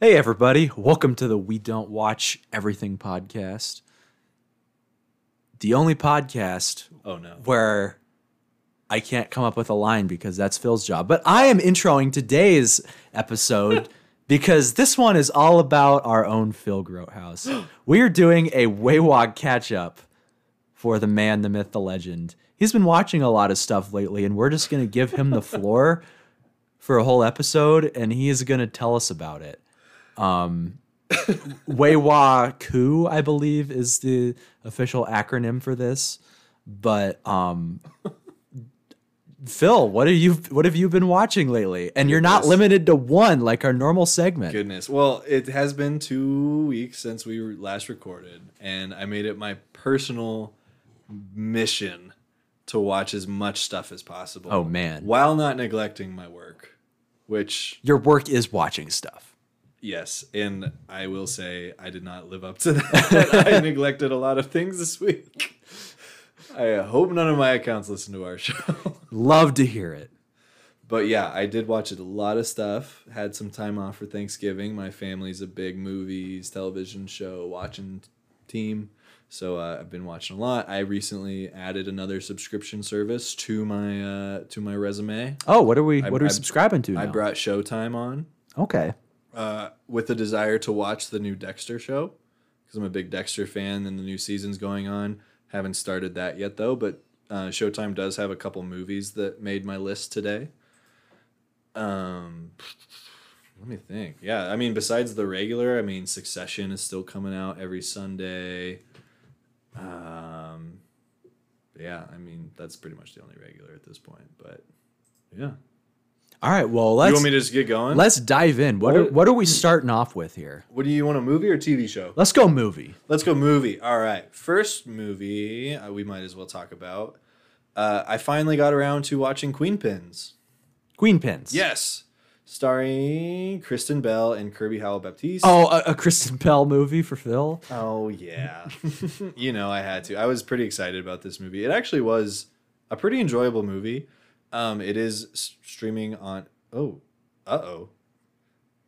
Hey, everybody. Welcome to the We Don't Watch Everything podcast. The only podcast Oh no. where I can't come up with a line because that's Phil's job. But I am introing today's episode because this one is all about our own Phil Grotehouse. We are doing a Waywog catch up for the man, the myth, the legend. He's been watching a lot of stuff lately, and we're just going to give him the floor for a whole episode, and he is going to tell us about it. Um, Weiwa Ku, I believe, is the official acronym for this. But um, Phil, what have you what have you been watching lately? And you're not limited to one like our normal segment. Goodness. Well, it has been two weeks since we last recorded, and I made it my personal mission to watch as much stuff as possible. Oh, man. While not neglecting my work, which Your work is watching stuff. Yes, and I will say I did not live up to that. I neglected a lot of things this week. I hope none of my accounts listen to our show. Love to hear it. But yeah, I did watch a lot of stuff. Had some time off for Thanksgiving. My family's a big movies, television show watching team. So uh, I've been watching a lot. I recently added another subscription service to my uh, to my resume. Oh, what are we I- what are we I- subscribing to now? I brought Showtime on okay. Uh, with the desire to watch the new Dexter show because I'm a big Dexter fan and the new season's going on. Haven't started that yet though, but uh, Showtime does have a couple movies that made my list today. Um, let me think. Yeah, I mean, besides the regular, I mean, Succession is still coming out every Sunday. Um, yeah, I mean, that's pretty much the only regular at this point. But yeah, All right. Well, let's You want me to just get going? let's dive in. What are, What- what are we starting off with here? what do you want, a movie or TV show? Let's go movie. Let's go movie. All right. First movie uh, we might as well talk about. Uh, I finally got around to watching Queenpins. Queen Pins. Yes. Starring Kristen Bell and Kirby Howell Baptiste. Oh, a, a Kristen Bell movie for Phil. Oh, yeah. you know, I had to. I was pretty excited about this movie. It actually was a pretty enjoyable movie. Um, it is streaming on. Oh, uh oh.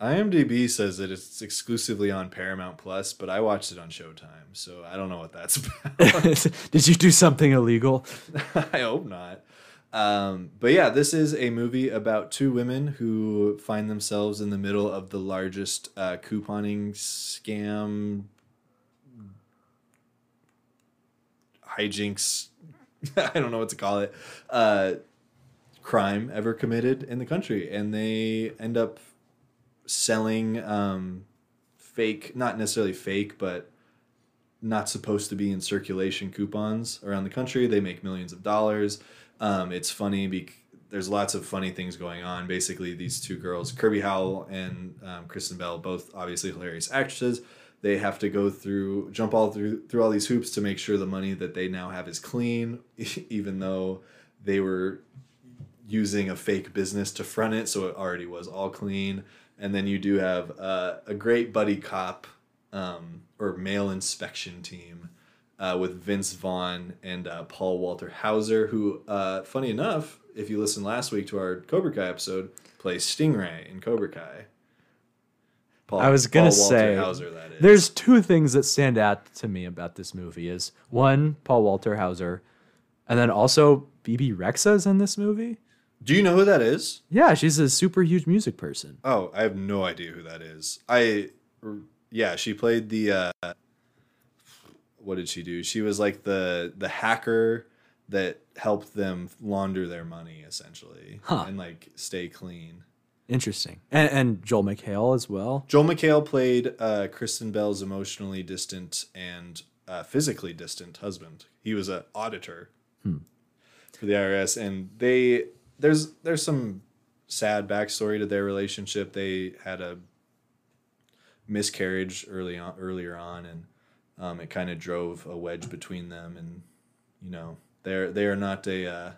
IMDb says that it's exclusively on Paramount Plus, but I watched it on Showtime, so I don't know what that's about. Did you do something illegal? I hope not. Um, but yeah, this is a movie about two women who find themselves in the middle of the largest uh, couponing scam, hijinks, I don't know what to call it, uh, crime ever committed in the country. And they end up selling um, fake, not necessarily fake, but not supposed to be in circulation coupons around the country. They make millions of dollars. Um, it's funny because there's lots of funny things going on. Basically, these two girls, Kirby Howell and um, Kristen Bell, both obviously hilarious actresses. They have to go through, jump all through through all these hoops to make sure the money that they now have is clean, even though they were using a fake business to front it, so it already was all clean. And then you do have uh, a great buddy cop um, or mail inspection team uh, with Vince Vaughn and uh, Paul Walter Hauser, who, uh, funny enough, if you listened last week to our Cobra Kai episode, plays Stingray in Cobra Kai. Paul, I was gonna Paul say, Hauser, that is. There's two things that stand out to me about this movie is one, Paul Walter Hauser, and then also Bebe Rexha in this movie. Do you know who that is? Yeah, she's a super huge music person. Oh, I have no idea who that is. I, yeah, she played the. Uh, what did she do? She was like the the hacker that helped them launder their money essentially Huh. and like stay clean. Interesting. And, and Joel McHale as well. Joel McHale played uh, Kristen Bell's emotionally distant and uh, physically distant husband. He was an auditor for the IRS, and they there's there's some sad backstory to their relationship. They had a miscarriage early on earlier on, and um, it kind of drove a wedge between them. And you know they're they are not a uh,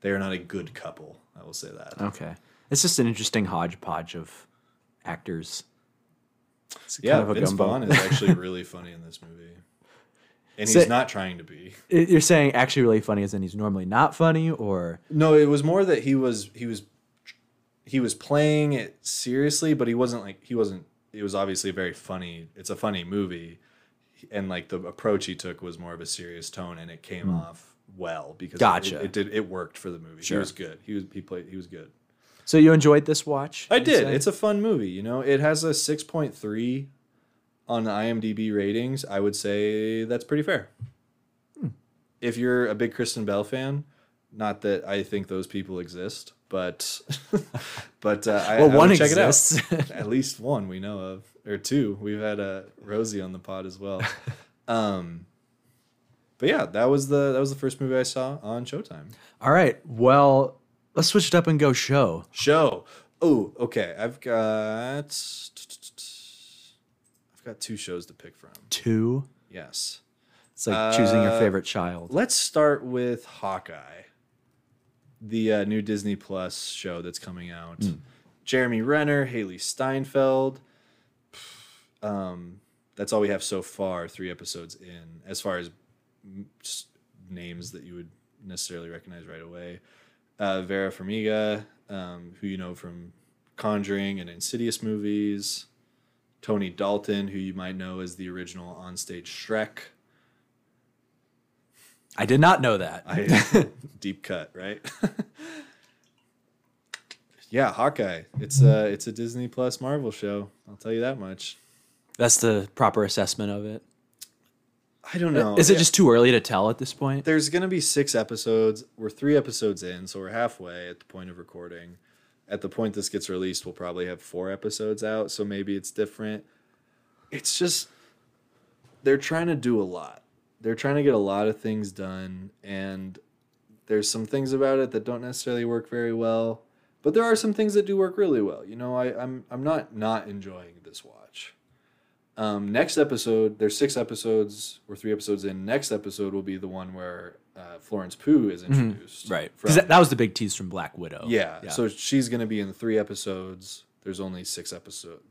they are not a good couple. I will say that. Okay. It's just an interesting hodgepodge of actors. It's Yeah, kind of Vince. Vaughn is actually really funny in this movie, and he's not trying to be. You're saying actually really funny as in he's normally not funny or No, it was more that he was he was he was playing it seriously, but he wasn't like he wasn't it was obviously very funny. It's a funny movie, and like the approach he took was more of a serious tone, and it came hmm. off well because it- Gotcha. it, it did it worked for the movie. Sure. He was good. He was he played he was good. So you enjoyed this watch? I did. say? It's a fun movie. You know, it has a six point three on IMDb ratings. I would say that's pretty fair. Hmm. If you're a big Kristen Bell fan, not that I think those people exist, but but uh, I, well, I one check exists. it out. At least one we know of, or two. We've had uh, Rosie on the pod as well. Um, but yeah, that was the that was the first movie I saw on Showtime. All right. Well, let's switch it up and go show. Show. Oh, okay. I've got got two shows to pick from. Two. Yes. It's like choosing your Uh, favorite child. Let's start with Hawkeye, the uh, new Disney Plus show that's coming out. Jeremy Renner, Hailee Steinfeld. Um, that's all we have so far. Three episodes in, as far as mm, names that you would necessarily recognize right away. Uh, Vera Farmiga, um, who you know from Conjuring and Insidious movies. Tony Dalton, who you might know as the original onstage Shrek. I did not know that. I deep cut, right? yeah, Hawkeye. It's a it's a Disney Plus Marvel show. I'll tell you that much. That's the proper assessment of it. I don't know. Is it Yeah, just too early to tell at this point? There's gonna be six episodes. We're three episodes in, so we're halfway at the point of recording. At the point this gets released, we'll probably have four episodes out, so maybe it's different. It's just they're trying to do a lot. They're trying to get a lot of things done, and there's some things about it that don't necessarily work very well. But there are some things that do work really well. You know, I, I'm I'm not not enjoying this watch. Um, next episode, there's six episodes. We're three episodes in. Next episode will be the one where uh, Florence Pugh is introduced. Mm-hmm. Right. from- that, that was the big tease from Black Widow. yeah, So she's going to be in three episodes. There's only six episodes.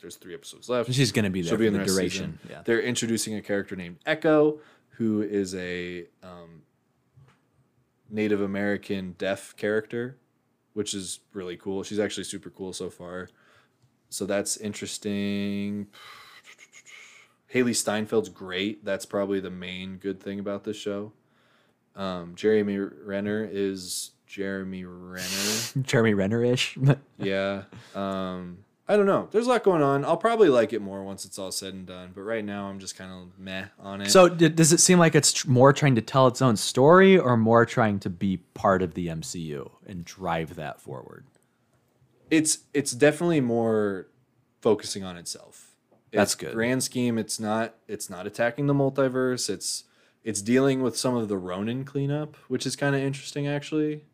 There's three episodes left. she's going to be there She'll for be in the, the rest of the duration. Yeah. They're introducing a character named Echo, who is a um, Native American deaf character, which is really cool. She's actually super cool so far. So that's interesting. Hailee Steinfeld's great. That's probably the main good thing about this show. Um, Jeremy Renner is Jeremy Renner. Jeremy Renner ish. Yeah. Um, I don't know. There's a lot going on. I'll probably like it more once it's all said and done. But right now, I'm just kind of meh on it. so d- does it seem like it's tr- more trying to tell its own story or more trying to be part of the MCU and drive that forward? it's it's definitely more focusing on itself. That's good. Grand scheme. It's not. It's not attacking the multiverse. It's it's dealing with some of the Ronin cleanup, which is kind of interesting, actually.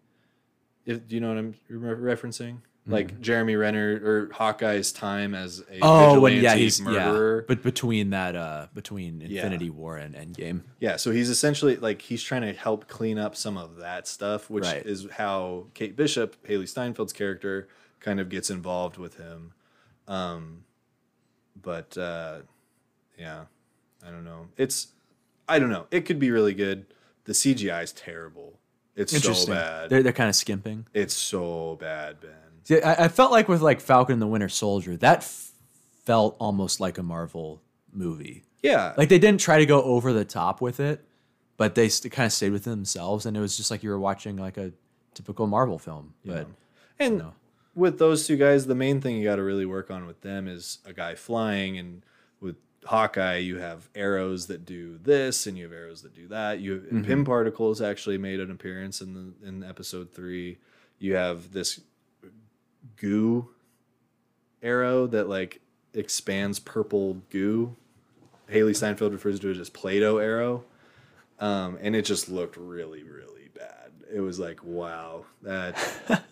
If do you know what I'm re- referencing? Like Jeremy Renner or Hawkeye's time as a. Oh, yeah, he's murderer. yeah, but between that uh between Yeah. Infinity War and Endgame. Yeah, so he's essentially like he's trying to help clean up some of that stuff, which Right. is how Kate Bishop, Hailee Steinfeld's character, kind of gets involved with him. Um, but uh, yeah, I don't know. It's I don't know. It could be really good. The CGI is terrible. It's so bad. They're they're kind of skimping. It's so bad, Ben. See, I, I felt like with like Falcon and the Winter Soldier, that f- felt almost like a Marvel movie. Yeah, Like they didn't try to go over the top with it, but they st- kind of stayed within themselves, and it was just like you were watching like a typical Marvel film. But And No. with those two guys, the main thing you got to really work on with them is a guy flying. And with Hawkeye, you have arrows that do this, and you have arrows that do that. You have Mm-hmm. Pym Particles actually made an appearance in the in episode three. You have this goo arrow that like expands purple goo. Hailee Steinfeld refers to it as Play-Doh arrow, um, and it just looked really, really bad. It was like, wow, that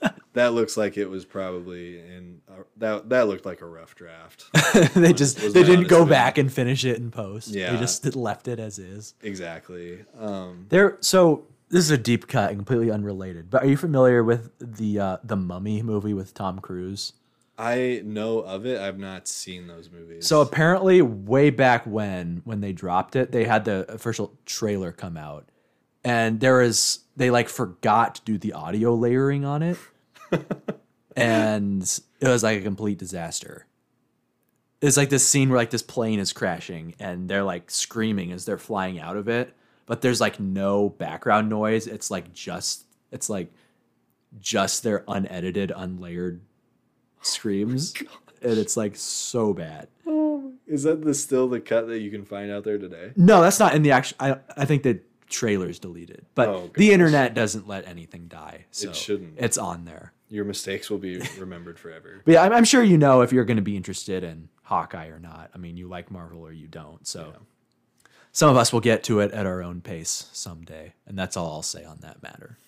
that looks like it was probably in that that looked like a rough draft. they just was they didn't go opinion. back and finish it in post. Yeah. they just left it as is. exactly. Um, There. So this is a deep cut and completely unrelated. But are you familiar with the uh, the Mummy movie with Tom Cruise? I know of it. I've not seen those movies. So apparently, way back when when they dropped it, they had the official trailer come out, and there is they like forgot to do the audio layering on it, and it was like a complete disaster. It's like this scene where like this plane is crashing and they're like screaming as they're flying out of it, but there's like no background noise. It's like just it's like just their unedited, unlayered screams. Oh and it's like so bad. Oh is that the still the cut that you can find out there today? No, that's not in the actual. I I think the trailer's deleted, but Oh, the internet doesn't let anything die. So shouldn't. It's on there. Your mistakes will be remembered forever. But yeah, I'm, I'm sure you know if you're going to be interested in Hawkeye or not. I mean, you like Marvel or you don't. So some of us will get to it at our own pace someday, and that's all I'll say on that matter.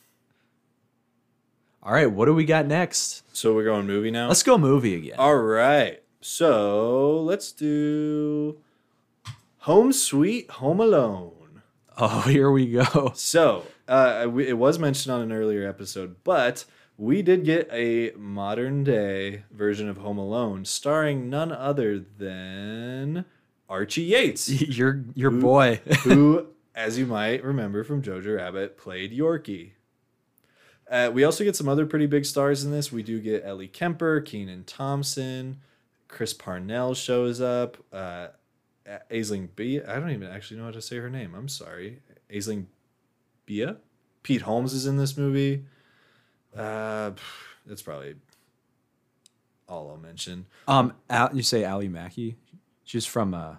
All right, what do we got next? So we're going movie now. Let's go movie again. All right. So let's do Home Sweet Home Alone. Oh, here we go. So uh, it was mentioned on an earlier episode, but we did get a modern day version of Home Alone starring none other than Archie Yates, Your your boy. who, as you might remember from Jojo Rabbit, played Yorkie. Uh, we also get some other pretty big stars in this. We do get Ellie Kemper, Kenan Thompson, Chris Parnell shows up. Uh, Aisling B. I don't even actually know how to say her name. I'm sorry. Aisling Bia. Pete Holmes is in this movie. Uh, that's probably all I'll mention. Um, Al, you say Ally Maki? She's from uh,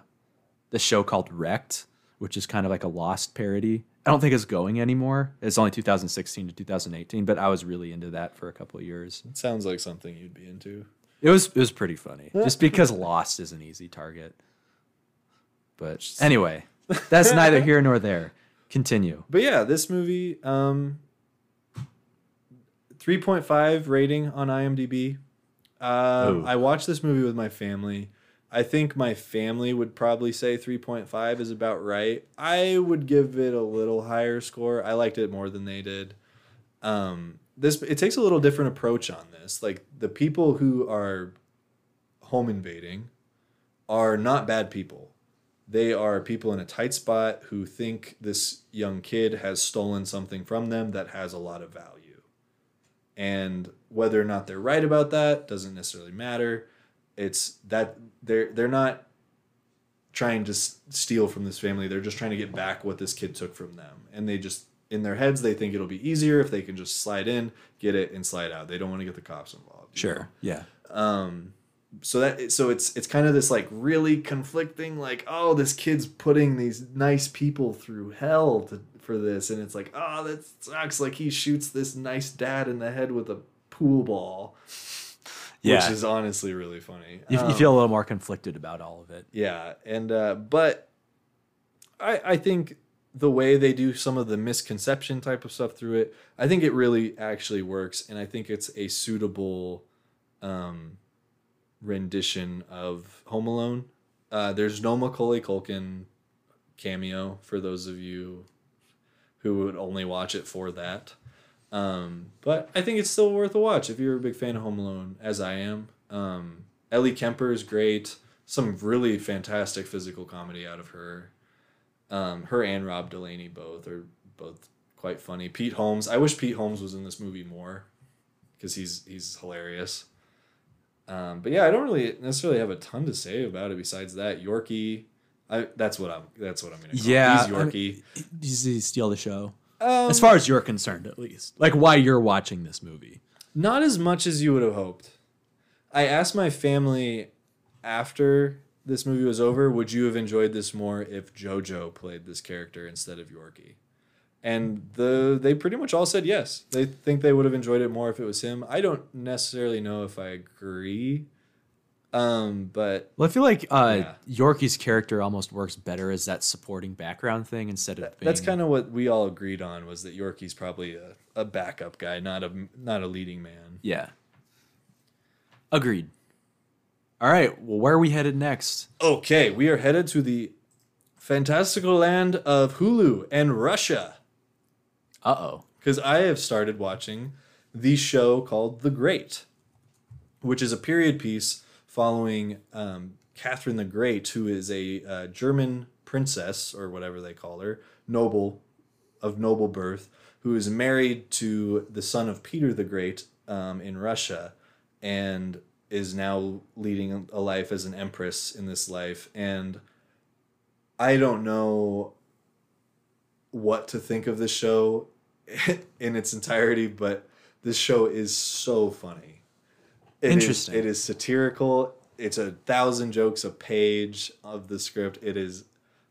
the show called Wrecked, which is kind of like a Lost parody. I don't think it's going anymore. It's only 2016 to 2018, but I was really into that for a couple of years. It sounds like something you'd be into. It was it was pretty funny, just because Lost is an easy target. But anyway, that's neither here nor there. Continue. But yeah, this movie, um, 3.5 rating on IMDb. Ooh. I watched this movie with my family. I think my family would probably say 3.5 is about right. I would give it a little higher score. I liked it more than they did. Um, this it takes a little different approach on this. Like the people who are home invading are not bad people. They are people in a tight spot who think this young kid has stolen something from them that has a lot of value. And whether or not they're right about that doesn't necessarily matter. It's that they're they're not trying to s- steal from this family. They're just trying to get back what this kid took from them. And they just in their heads they think it'll be easier if they can just slide in, get it and slide out. They don't want to get the cops involved. you know? Sure. Yeah. um so that so it's it's kind of this like really conflicting like oh this kid's putting these nice people through hell to, for this. And it's like oh that sucks. Like he shoots this nice dad in the head with a pool ball. Yeah. which is honestly really funny. You, you Um, feel a little more conflicted about all of it. yeah. And uh but i i think the way they do some of the misconception type of stuff through it i think it really actually works. And i think it's a suitable um rendition of home alone. Uh there's no macaulay culkin cameo for those of you who would only watch it for that. Um but i think it's still worth a watch if you're a big fan of home alone as i am. Um ellie kemper is great. Some really fantastic physical comedy out of her. Um, her and Rob Delaney both are both quite funny. Pete Holmes, I wish Pete Holmes was in this movie more because he's he's hilarious. Um, but yeah, I don't really necessarily have a ton to say about it besides that. Yorkie, I that's what I'm that's what I'm gonna call Yeah, I mean- Yorkie. Does he steal the show? Um, As far as you're concerned, at least. Like why you're watching this movie. Not as much as you would have hoped. I asked my family after this movie was over, would you have enjoyed this more if JoJo played this character instead of Yorkie? And the they pretty much all said yes. They think they would have enjoyed it more if it was him. I don't necessarily know if I agree. Um, but Well, I feel like uh, Yeah. Yorkie's character almost works better as that supporting background thing instead of being, that's kind of what we all agreed on was that Yorkie's probably a, a backup guy, not a not a leading man. yeah. Agreed. All right. Well, where are we headed next? Okay, we are headed to the fantastical land of Hulu and Russia. Uh oh. Because I have started watching the show called The Great, which is a period piece following um, Catherine the Great, who is a uh, German princess, or whatever they call her, noble, of noble birth, who is married to the son of Peter the Great um, in Russia. And is now leading a life as an empress in this life and I don't know what to think of the show in its entirety, but this show is so funny. It is- Interesting. it is satirical. It's a thousand jokes a page of the script. It is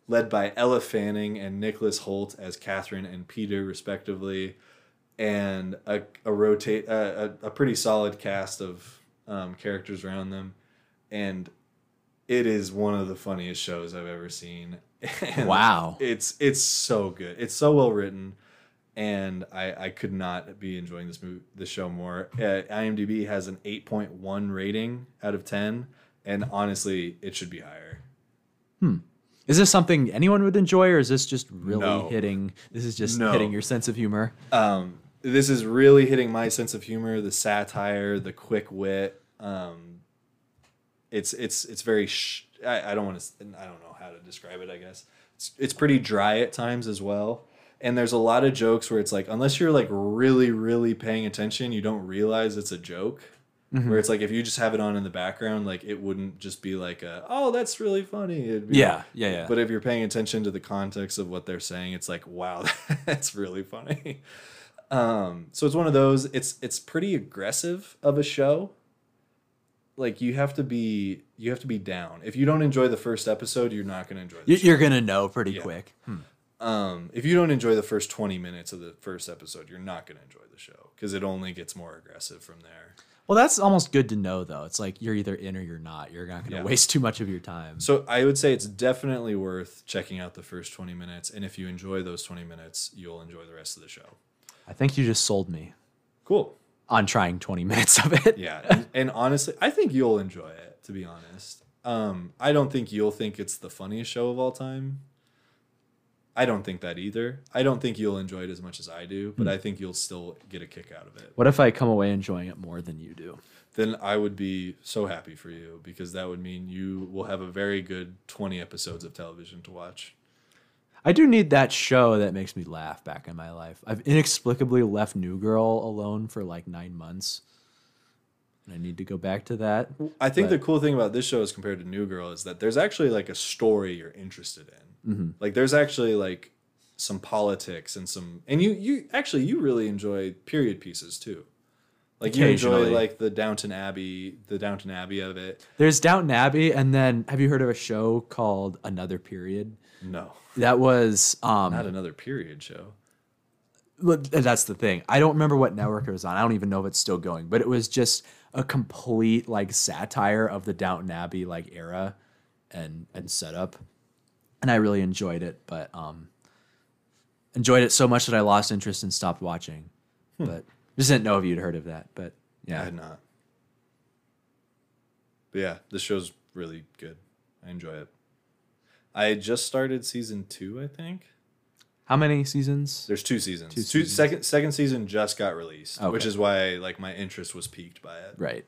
led by Elle Fanning and Nicholas Hoult as Catherine and Peter, respectively, and a, a rotate a, a, a pretty solid cast of um, characters around them, and it is one of the funniest shows I've ever seen. And Wow. it's it's so good. It's so well written, and I I could not be enjoying this movie this show more. Uh, IMDb has an eight point one rating out of ten, and honestly, it should be higher. Hmm. Is this something anyone would enjoy, or is this just really No. hitting? This is just No. hitting your sense of humor. Um, this is really hitting my sense of humor, the satire, the quick wit. Um, it's it's it's very. Sh- I, I don't want to. I don't know how to describe it. I guess it's it's pretty dry at times as well. And there's a lot of jokes where it's like, unless you're like really really paying attention, you don't realize it's a joke. Where it's like if you just have it on in the background, like it wouldn't just be like a oh that's really funny. It'd be Yeah, yeah, yeah. but if you're paying attention to the context of what they're saying, it's like, wow, that's really funny. Um, so it's one of those. It's it's pretty aggressive of a show. Like you have to be you have to be down. If you don't enjoy the first episode, you're not going to enjoy. The You- show. You're gonna know pretty Yeah. quick. Hmm. Um, if you don't enjoy the first 20 minutes of the first episode, you're not going to enjoy the show because it only gets more aggressive from there. Well, that's almost good to know, though. It's like you're either in or you're not. You're not gonna Yeah. waste too much of your time. So I would say it's definitely worth checking out the first 20 minutes, and if you enjoy those 20 minutes, you'll enjoy the rest of the show. I think you just sold me Cool. On trying 20 minutes of it. Yeah, and, honestly, I think you'll enjoy it. To be honest, um, I don't think you'll think it's the funniest show of all time. I don't think that either. I don't think you'll enjoy it as much as I do, but I think you'll still get a kick out of it. What if I come away enjoying it more than you do? Then I would be so happy for you because that would mean you will have a very good 20 episodes of television to watch. I do need that show that makes me laugh back in my life. I've inexplicably left New Girl alone for like nine months. And I need to go back to that. I think But- the cool thing about this show as compared to New Girl is that there's actually like a story you're interested in. Mm-hmm. Like there's actually like some politics and some and you you actually you really enjoy period pieces too. Like you enjoy like the Downton Abbey, the Downton Abbey of it. There's Downton Abbey, and then have you heard of a show called Another Period? No, That was um not another period show. That's the thing. I don't remember what network it was on. I don't even know if it's still going, but it was just a complete like satire of the Downton Abbey like era and and setup. And I really enjoyed it, but um enjoyed it so much that I lost interest and stopped watching. But just didn't know if you'd heard of that, but yeah. I had not. But yeah, this show's really good. I enjoy it. I just started season two, I think. How many seasons? There's two seasons. Two Two, seasons. second second season just got released, which is why like my interest was piqued by it. Right.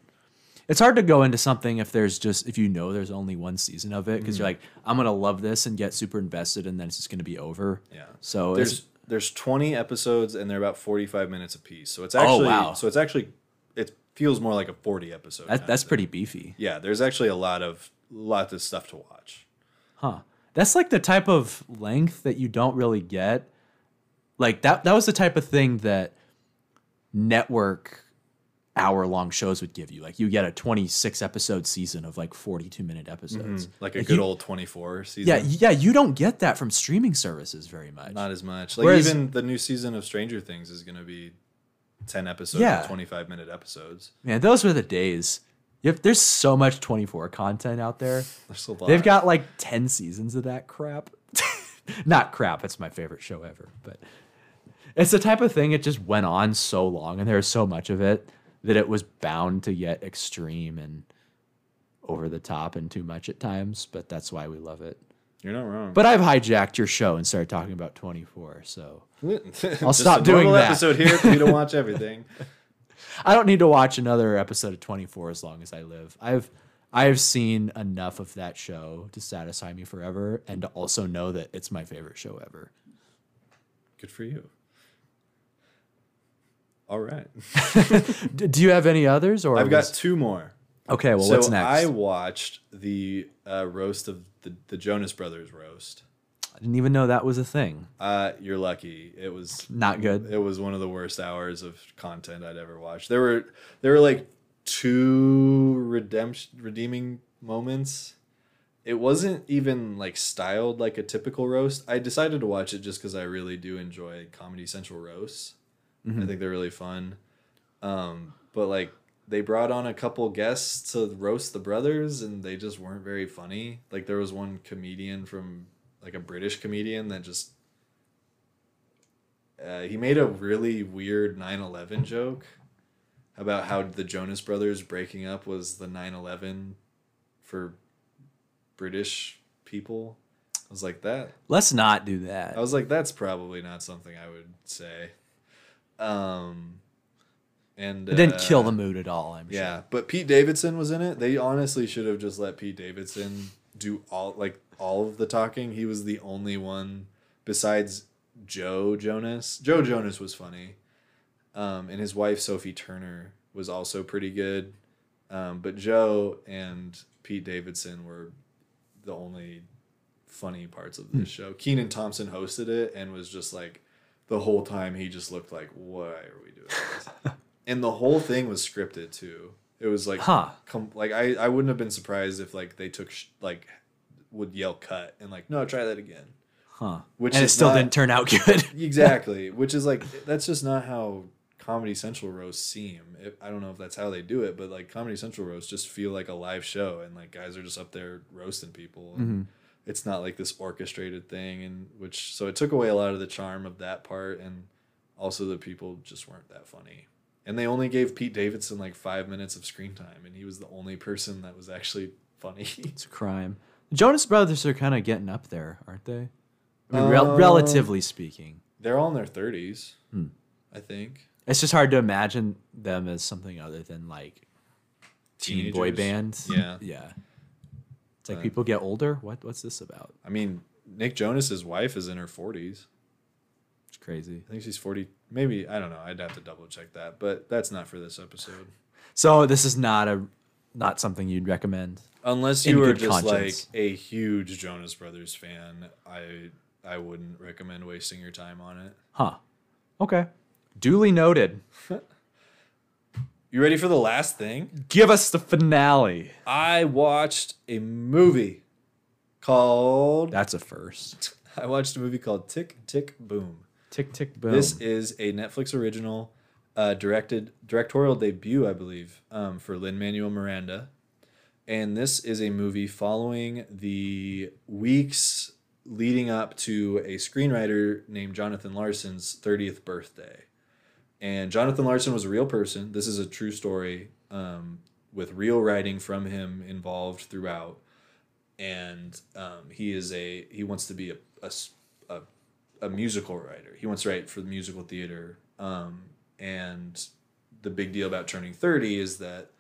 It's hard to go into something if there's just if you know there's only one season of it because you're mm. like I'm gonna love this and get super invested and then it's just gonna be over. Yeah. So There's there's 20 episodes and they're about 45 minutes apiece. So it's actually Oh, actually wow. so it's actually it feels more like a 40 episode. that, that's pretty beefy. Yeah, there's actually a lot of lot of stuff to watch. Huh. That's like the type of length that you don't really get. Like that that was the type of thing that network hour long shows would give you. Like you get a 26 episode season of like 42 minute episodes. Mm-hmm. Like a Like good you- old 24 season. Yeah, yeah, you don't get that from streaming services very much. Not as much. Like Whereas- even the new season of Stranger Things is going to be 10 episodes Yeah. 25 minute episodes. Man, those were the days. Have, there's so much 24 content out there. There's a lot. They've got like 10 seasons of that crap. Not crap, it's my favorite show ever, but it's the type of thing it just went on so long and there was so much of it that it was bound to get extreme and over the top and too much at times, but that's why we love it. You're not wrong. But I've hijacked your show and started talking about 24, so I'll stop doing that. episode here for you to watch everything. I don't need to watch another episode of 24 as long as I live. I've I've seen enough of that show to satisfy me forever and to also know that it's my favorite show ever. Good for you. All right. Do you have any others or I've got was- two more. Okay, well, so what's next? I watched the uh, roast of the, the Jonas Brothers roast. I didn't even know that was a thing. Uh, you're lucky. It was Not good. it was one of the worst hours of content I'd ever watched. There were there were like two redemption redeeming moments. It wasn't even like styled like a typical roast. I decided to watch it just because I really do enjoy Comedy Central roasts. I think they're really fun. Um, but like they brought on a couple guests to roast the brothers, and they just weren't very funny. Like there was one comedian from like a British comedian that just uh, he made a really weird 9-11 joke about how the jonas brothers breaking up was the 9-11 for british people i was like that Let's not do that. i was like that's probably not something i would say um and it didn't uh, kill the mood at all. I'm sure. yeah sure. but pete davidson was in it they honestly should have just let pete davidson do all like all of the talking he was the only one besides joe jonas. Joe jonas was funny. Um, and his wife sophie turner was also pretty good. Um, but joe and pete davidson were the only funny parts of this show. Kenan thompson hosted it and was just like the whole time he just looked like why are we doing this? And the whole thing was scripted too it was like Huh. com- like I, I wouldn't have been surprised if like they took sh- like would yell cut and like no try that again Huh. Which and it still not- didn't turn out good. exactly which is like that's just not how comedy central roasts seem it, i don't know if that's how they do it but like comedy central roasts just feel like a live show and like guys are just up there roasting people and mm-hmm. it's not like this orchestrated thing and which so it took away a lot of the charm of that part and also the people just weren't that funny and they only gave pete davidson like five minutes of screen time and he was the only person that was actually funny it's a crime. The Jonas Brothers are kind of getting up there, aren't they? I mean, rel- Um, relatively speaking. they're all in their 30s i think It's just hard to imagine them as something other than like teen boy bands. Yeah. Yeah. It's like Uh, people get older. What what's this about? I mean, Nick Jonas's wife is in her 40s. It's crazy. I think she's 40. Maybe, I don't know. I'd have to double check that, but that's not for this episode. So this is not a not something you'd recommend. Unless you were just conscience. like a huge Jonas Brothers fan, I I wouldn't recommend wasting your time on it. Huh. Okay. Duly noted. You ready for the last thing? Give us the finale. I watched a movie called That's a first. I watched a movie called Tick Tick Boom. Tick tick boom. This is a Netflix original, uh, directed directorial debut, I believe, um, for Lin Manuel Miranda, and this is a movie following the weeks leading up to a screenwriter named Jonathan Larson's thirtieth birthday. And Jonathan Larson was a real person. This is a true story um, with real writing from him involved throughout. And um, he is a he wants to be a, a a musical writer. He wants to write for the musical theater. Um, and the big deal about turning 30 is that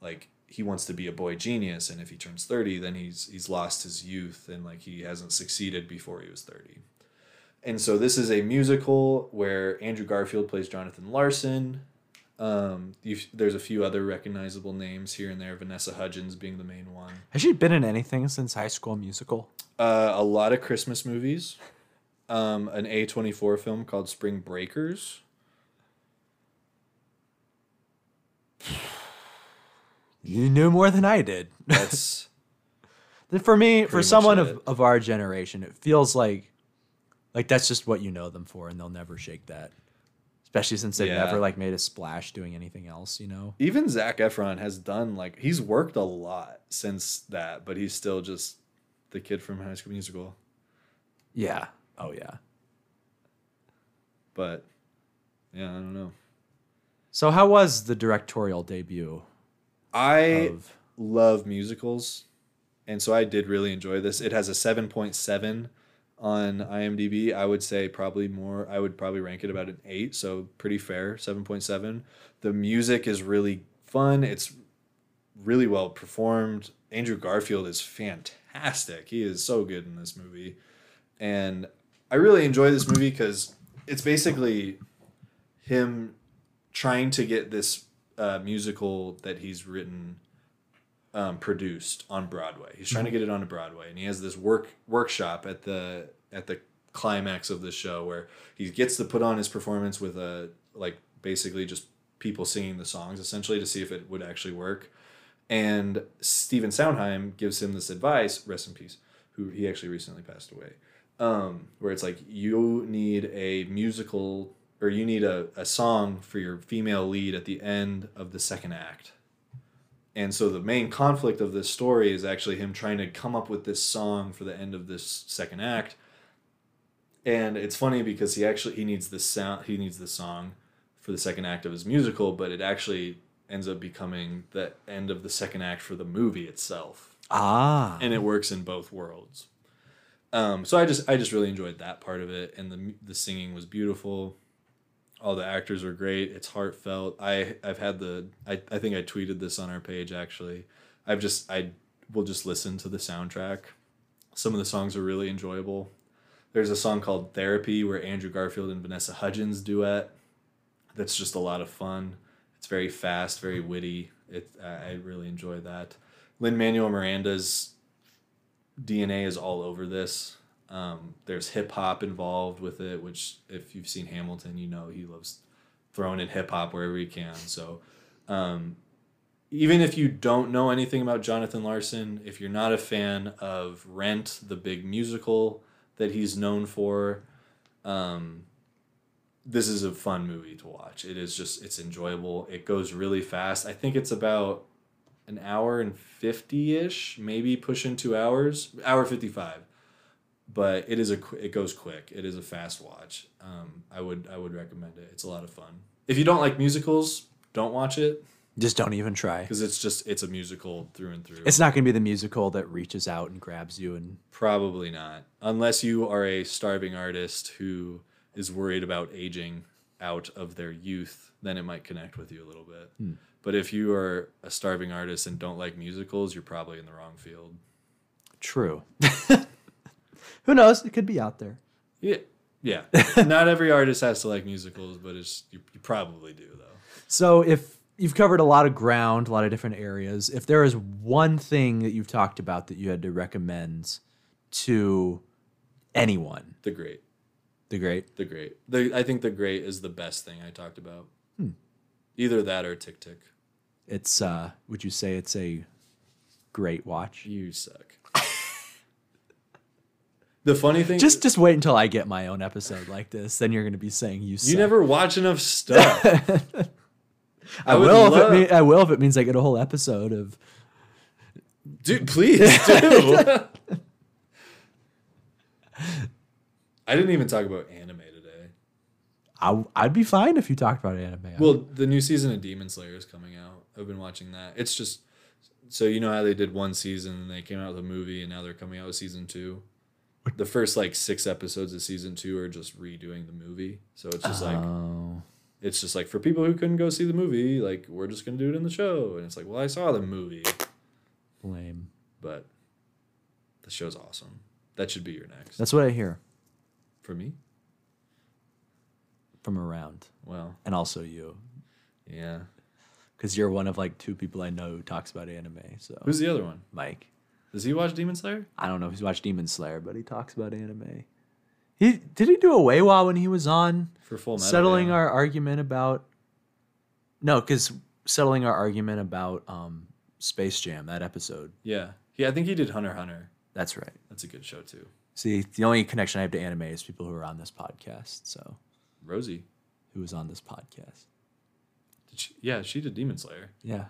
like he wants to be a boy genius and if he turns 30 then he's he's lost his youth and like he hasn't succeeded before he was 30. And so this is a musical where Andrew Garfield plays Jonathan Larson. Um, there's a few other recognizable names here and there, Vanessa Hudgens being the main one. Has she been in anything since High School Musical? Uh, a lot of Christmas movies. Um, an A24 film called Spring Breakers. You knew more than I did. That's for me, for someone it. of, of our generation, it feels like like that's just what you know them for, and they'll never shake that. Especially since they've Yeah. never like made a splash doing anything else, you know. even Zac Efron has done like he's worked a lot since that, but he's still just the kid from High School Musical. Yeah. Oh yeah. But yeah, I don't know. So how was the directorial debut I of? love musicals, and so I did really enjoy this. It has a seven point seven on IMDb. I would say probably more. I would probably rank it about an eight, so pretty fair. Seven point seven. The music is really fun. It's really well performed. Andrew Garfield is fantastic. He is so good in this movie, and I really enjoy this movie because it's basically him trying to get this uh, musical that he's written um, produced on Broadway. He's trying to get it onto Broadway, and he has this work workshop at the at the climax of the show where he gets to put on his performance with a like basically just people singing the songs essentially to see if it would actually work. And Stephen Sondheim gives him this advice, rest in peace, who he actually recently passed away, um, where it's like you need a musical or you need a, a song for your female lead at the end of the second act. And so the main conflict of this story is actually him trying to come up with this song for the end of this second act. And it's funny because he actually he needs this sound he needs this song for the second act of his musical, but it actually ends up becoming the end of the second act for the movie itself. Ah. And it works in both worlds. Um, so I just I just really enjoyed that part of it, and the the singing was beautiful. All the actors are great. It's heartfelt. I I've had the I, I think I tweeted this on our page actually. I've just I will just listen to the soundtrack. Some of the songs are really enjoyable. There's a song called Therapy where Andrew Garfield and Vanessa Hudgens duet. That's just a lot of fun. It's very fast, very witty. It I I really enjoy that. Lin Manuel Miranda's DNA is all over this. Um, there's hip hop involved with it, which if you've seen Hamilton, you know he loves throwing in hip hop wherever he can. So um, even if you don't know anything about Jonathan Larson, if you're not a fan of Rent, the big musical that he's known for, um, this is a fun movie to watch. It is just it's enjoyable. It goes really fast. I think it's about an hour and 50ish, maybe pushing 2 hours, hour 55. But it is a it goes quick. It is a fast watch. Um, I would I would recommend it. It's a lot of fun. If you don't like musicals, don't watch it Just don't even try. because it's just it's a musical through and through. It's not going to be the musical that reaches out and grabs you and Probably not. Unless you are a starving artist who is worried about aging out of their youth, then it might connect with you a little bit. Hmm. But if you are a starving artist and don't like musicals, you're probably in the wrong field. true. Who knows? It could be out there. Yeah. Yeah. not every artist has to like musicals, but it's you, you probably do though. So if you've covered a lot of ground, a lot of different areas, if there is one thing that you've talked about that you had to recommend to anyone, The great. The great, The great. The I think the great is the best thing I talked about. Hmm. Either that or Tick Tick. it's uh would you say it's a great watch? You suck. the funny thing Just just wait until I get my own episode like this, then you're going to be saying you You never watch enough stuff. I, would will if it mean, I will if it means I get a whole episode of Dude, please do. I didn't even talk about anime today. I, I'd be fine if you talked about anime. Well, the new season of Demon Slayer is coming out. I've been watching that. It's just so you know how they did one season and they came out with a movie and now they're coming out with season two. The first like six episodes of season two are just redoing the movie. So it's just like oh, it's just like for people who couldn't go see the movie, like we're just gonna do it in the show. And it's like, well, I saw the movie, lame. but the show's awesome. That should be your next. That's what I hear for me. from around, Well, and also you, yeah. because you're one of like two people I know who talks about anime. So Who's the other one? Mike? Does he watch Demon Slayer? I don't know if he's watched Demon Slayer, but he talks about anime. He did he do a Weiwa when he was on For Full Metal. settling yeah. our argument about no, because settling our argument about um, Space Jam that episode. Yeah. Yeah, I think he did Hunter Hunter. That's right. That's a good show too. See, the only connection I have to anime is people who are on this podcast. So, Rosie. who was on this podcast? Did she, yeah, she did Demon Slayer. Yeah.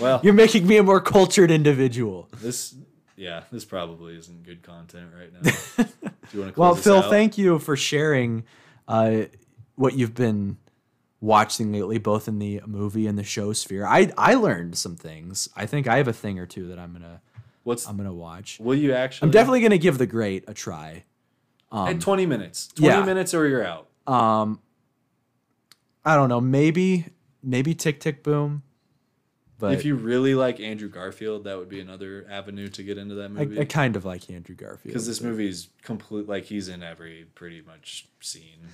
Well- you're making me a more cultured individual. This yeah, this probably isn't good content right now. Do you want to Well, Phil, out? thank you for sharing uh, what you've been watching lately, both in the movie and the show sphere. I I learned some things. I think I have a thing or two that I'm gonna What's I'm gonna watch. will you actually I'm definitely gonna give the Great a try. at 20 minutes. 20 yeah. minutes or you're out. Um, I don't know. Maybe maybe Tick Tick Boom. But if you really like Andrew Garfield, that would be another avenue to get into that movie. I kind of like Andrew Garfield because this but- movie's complete like he's in every pretty much scene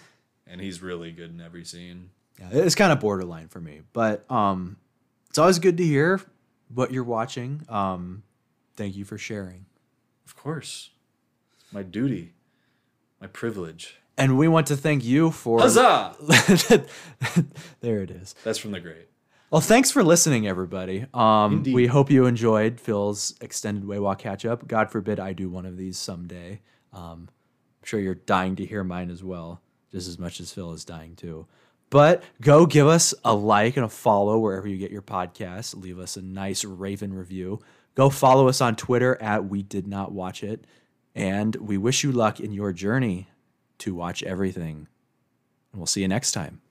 and he's really good in every scene Yeah, it's kind of borderline for me, but um, it's always good to hear what you're watching. Um, thank you for sharing. Of course. It's my duty, my privilege. And we want to thank you for. Huzzah! there it is. That's from the great. Well, thanks for listening, everybody. Um, we hope you enjoyed Phil's extended Waywalk catch up. God forbid I do one of these someday. Um, I'm sure you're dying to hear mine as well, just as much as Phil is dying to. But go give us a like and a follow wherever you get your podcasts. Leave us a nice Raven review. Go follow us on Twitter at We Did Not Watch It. And we wish you luck in your journey to watch everything. And we'll see you next time.